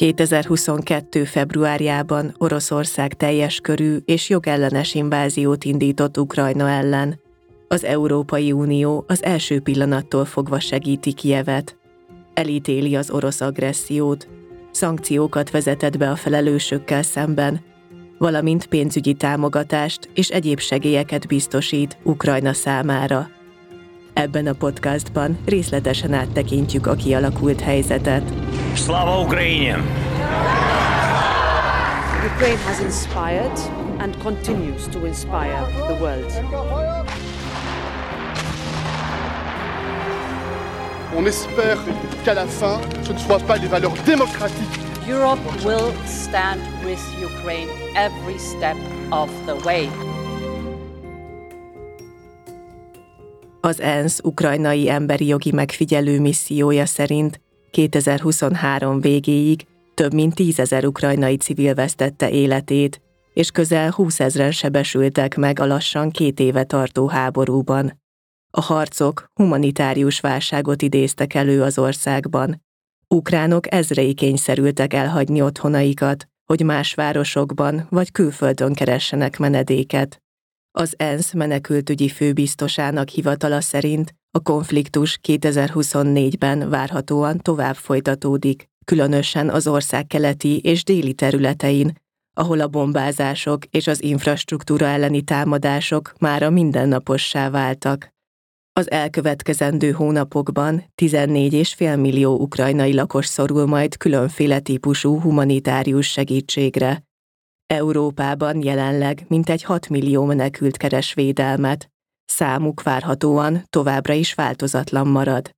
2022. februárjában Oroszország teljes körű és jogellenes inváziót indított Ukrajna ellen. Az Európai Unió az első pillanattól fogva segíti Kievet. Elítéli az orosz agressziót, szankciókat vezetett be a felelősökkel szemben, valamint pénzügyi támogatást és egyéb segélyeket biztosít Ukrajna számára. Ebben a podcastban részletesen áttekintjük a kialakult helyzetet. Slava Ukraine! Ukraine has inspired and continues to inspire the world. On espère qu'à la fin, ce ne soit pas les valeurs démocratiques. Europe will stand with Ukraine every step of the way. Az ENSZ ukrajnai emberi jogi megfigyelő missziója szerint 2023 végéig több mint tízezer ukrajnai civil vesztette életét, és közel 20 ezeren sebesültek meg a lassan két éve tartó háborúban. A harcok humanitárius válságot idéztek elő az országban. Ukránok ezrei kényszerültek elhagyni otthonaikat, hogy más városokban vagy külföldön keressenek menedéket. Az ENSZ menekültügyi főbiztosának hivatala szerint a konfliktus 2024-ben várhatóan tovább folytatódik, különösen az ország keleti és déli területein, ahol a bombázások és az infrastruktúra elleni támadások mára mindennapossá váltak. Az elkövetkezendő hónapokban 14,5 millió ukrajnai lakos szorul majd különféle típusú humanitárius segítségre. Európában jelenleg mintegy 6 millió menekült keres védelmet, számuk várhatóan továbbra is változatlan marad.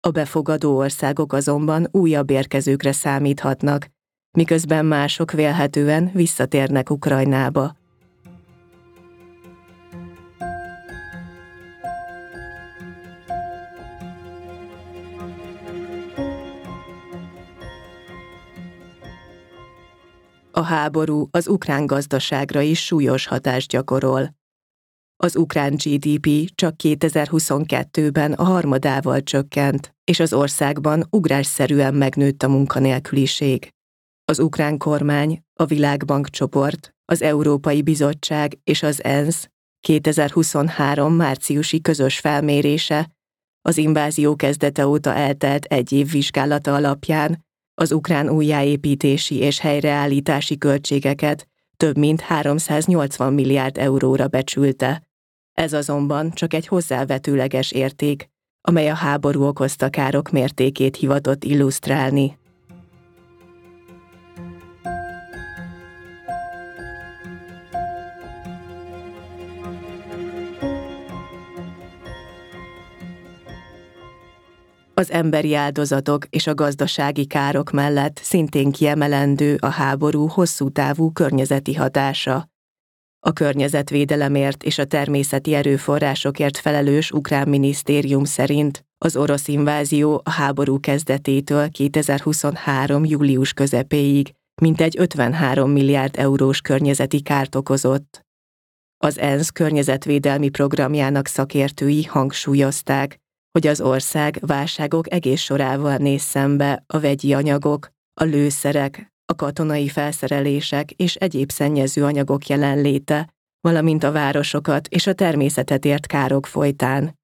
A befogadó országok azonban újabb érkezőkre számíthatnak, miközben mások vélhetően visszatérnek Ukrajnába. A háború az ukrán gazdaságra is súlyos hatást gyakorol. Az ukrán GDP csak 2022-ben a harmadával csökkent, és az országban ugrásszerűen megnőtt a munkanélküliség. Az ukrán kormány, a Világbank csoport, az Európai Bizottság és az ENSZ 2023 márciusi közös felmérése az invázió kezdete óta eltelt egy év vizsgálata alapján az ukrán újjáépítési és helyreállítási költségeket több mint 380 milliárd euróra becsülte. Ez azonban csak egy hozzávetőleges érték, amely a háború okozta károk mértékét hivatott illusztrálni. Az emberi áldozatok és a gazdasági károk mellett szintén kiemelendő a háború hosszú távú környezeti hatása. A környezetvédelemért és a természeti erőforrásokért felelős ukrán minisztérium szerint az orosz invázió a háború kezdetétől 2023. július közepéig mintegy 53 milliárd eurós környezeti kárt okozott. Az ENSZ környezetvédelmi programjának szakértői hangsúlyozták, hogy az ország válságok egész sorával néz szembe a vegyi anyagok, a lőszerek, a katonai felszerelések és egyéb szennyező anyagok jelenléte, valamint a városokat és a természetet ért károk folytán.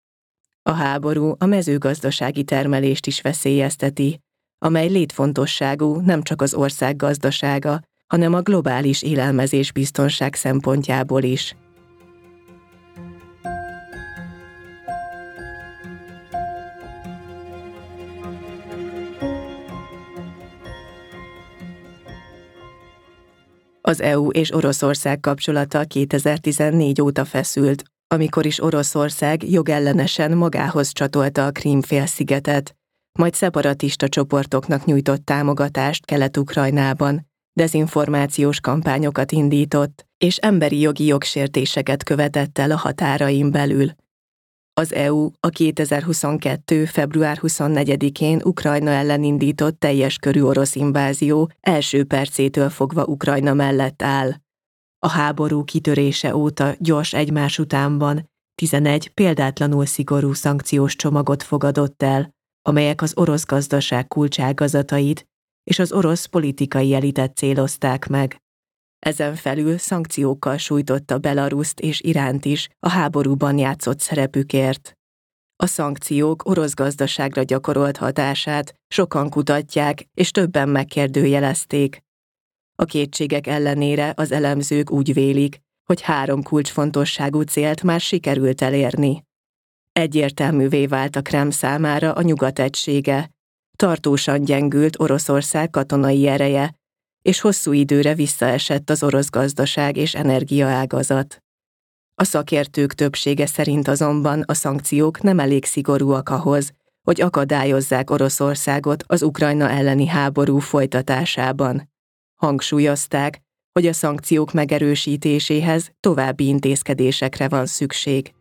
A háború a mezőgazdasági termelést is veszélyezteti, amely létfontosságú nem csak az ország gazdasága, hanem a globális élelmezés biztonság szempontjából is. Az EU és Oroszország kapcsolata 2014 óta feszült, amikor is Oroszország jogellenesen magához csatolta a Krím-félszigetet, majd szeparatista csoportoknak nyújtott támogatást Kelet-Ukrajnában, dezinformációs kampányokat indított, és emberi jogi jogsértéseket követett el a határain belül. Az EU a 2022. február 24-én Ukrajna ellen indított teljes körű orosz invázió első percétől fogva Ukrajna mellett áll. A háború kitörése óta gyors egymás utánban 11 példátlanul szigorú szankciós csomagot fogadott el, amelyek az orosz gazdaság kulcságazatait és az orosz politikai elitet célozták meg. Ezen felül szankciókkal sújtotta Belaruszt és Iránt is a háborúban játszott szerepükért. A szankciók orosz gazdaságra gyakorolt hatását sokan kutatják, és többen megkérdőjelezték. A kétségek ellenére az elemzők úgy vélik, hogy három kulcsfontosságú célt már sikerült elérni. Egyértelművé vált a Krem számára a nyugat egysége, tartósan gyengült Oroszország katonai ereje, és hosszú időre visszaesett az orosz gazdaság és energiaágazat. A szakértők többsége szerint azonban a szankciók nem elég szigorúak ahhoz, hogy akadályozzák Oroszországot az Ukrajna elleni háború folytatásában. Hangsúlyozták, hogy a szankciók megerősítéséhez további intézkedésekre van szükség.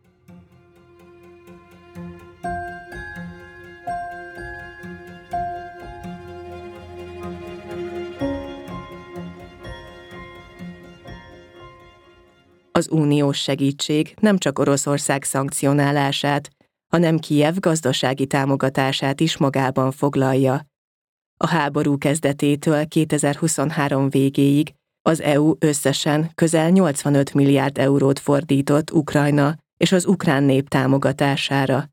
Az uniós segítség nem csak Oroszország szankcionálását, hanem Kijev gazdasági támogatását is magában foglalja. A háború kezdetétől 2023 végéig az EU összesen közel 85 milliárd eurót fordított Ukrajna és az ukrán nép támogatására.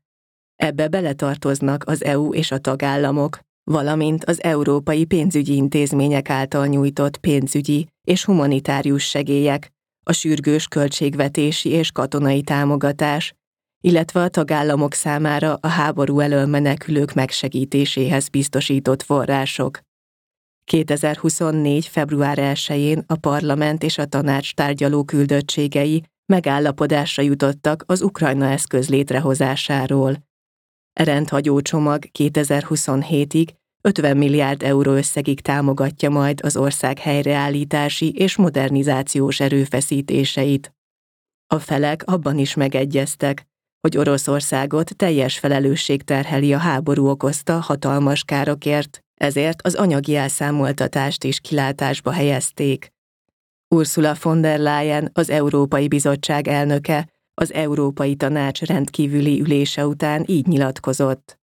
Ebbe beletartoznak az EU és a tagállamok, valamint az európai pénzügyi intézmények által nyújtott pénzügyi és humanitárius segélyek, a sürgős költségvetési és katonai támogatás, illetve a tagállamok számára a háború elől menekülők megsegítéséhez biztosított források. 2024. február 1-én a parlament és a tanács tárgyaló küldöttségei megállapodásra jutottak az Ukrajna eszköz létrehozásáról. Rendhagyó csomag 2027-ig 50 milliárd euró összegig támogatja majd az ország helyreállítási és modernizációs erőfeszítéseit. A felek abban is megegyeztek, hogy Oroszországot teljes felelősség terheli a háború okozta hatalmas károkért, ezért az anyagi elszámoltatást is kilátásba helyezték. Ursula von der Leyen, az Európai Bizottság elnöke, az Európai Tanács rendkívüli ülése után így nyilatkozott.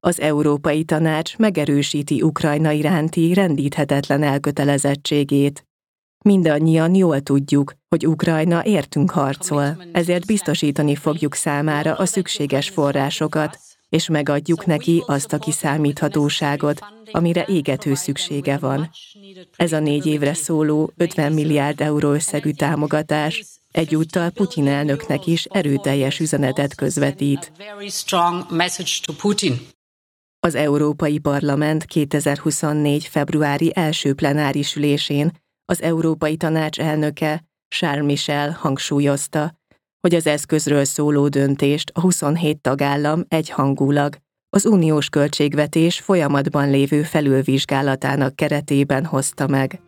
Az Európai Tanács megerősíti Ukrajna iránti rendíthetetlen elkötelezettségét. Mindannyian jól tudjuk, hogy Ukrajna értünk harcol, ezért biztosítani fogjuk számára a szükséges forrásokat, és megadjuk neki azt a kiszámíthatóságot, amire égető szüksége van. Ez a négy évre szóló 50 milliárd euró összegű támogatás Egyúttal Putyin elnöknek is erőteljes üzenetet közvetít. Az Európai Parlament 2024. februári első plenáris ülésén az Európai Tanács elnöke Charles Michel hangsúlyozta, hogy az eszközről szóló döntést a 27 tagállam egyhangulag az uniós költségvetés folyamatban lévő felülvizsgálatának keretében hozta meg.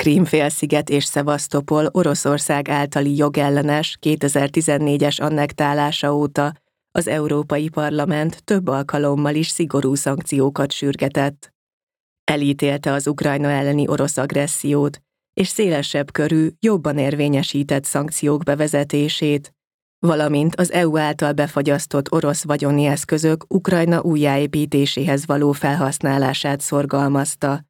Krímfélsziget és Szevasztopol Oroszország általi jogellenes 2014-es annektálása óta az Európai Parlament több alkalommal is szigorú szankciókat sürgetett. Elítélte az Ukrajna elleni orosz agressziót, és szélesebb körű, jobban érvényesített szankciók bevezetését, valamint az EU által befagyasztott orosz vagyoni eszközök Ukrajna újjáépítéséhez való felhasználását szorgalmazta,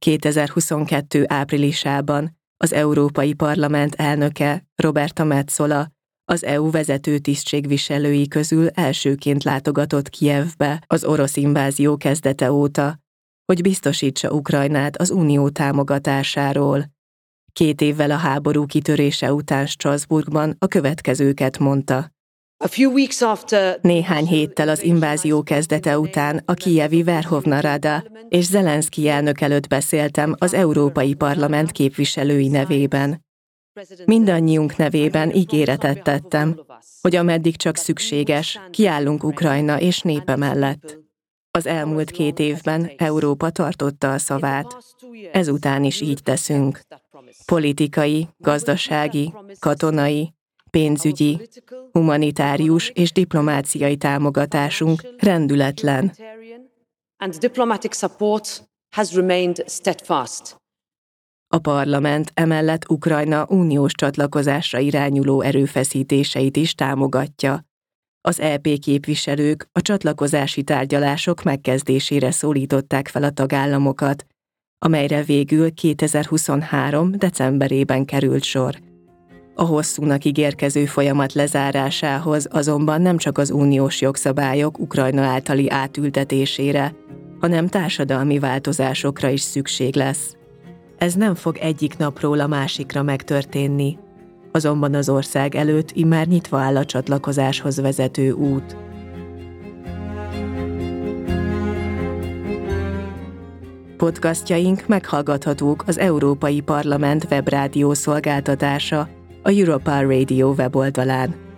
2022. áprilisában az Európai Parlament elnöke Roberta Metzola az EU vezető tisztségviselői közül elsőként látogatott Kijevbe az orosz invázió kezdete óta, hogy biztosítsa Ukrajnát az unió támogatásáról. Két évvel a háború kitörése után Strasbourgban a következőket mondta. Néhány héttel az invázió kezdete után a kijevi Verhovna Rada és Zelenszky elnök előtt beszéltem az Európai Parlament képviselői nevében. Mindannyiunk nevében ígéretet tettem, hogy ameddig csak szükséges, kiállunk Ukrajna és népe mellett. Az elmúlt két évben Európa tartotta a szavát. Ezután is így teszünk. Politikai, gazdasági, katonai, pénzügyi, humanitárius és diplomáciai támogatásunk rendületlen. A parlament emellett Ukrajna uniós csatlakozásra irányuló erőfeszítéseit is támogatja. Az EP képviselők a csatlakozási tárgyalások megkezdésére szólították fel a tagállamokat, amelyre végül 2023. decemberében került sor. A hosszúnak ígérkező folyamat lezárásához azonban nem csak az uniós jogszabályok Ukrajna általi átültetésére, hanem társadalmi változásokra is szükség lesz. Ez nem fog egyik napról a másikra megtörténni, azonban az ország előtt immár nyitva áll a csatlakozáshoz vezető út. Podcastjaink meghallgathatók az Európai Parlament webrádió szolgáltatása, a Europa Radio weboldalán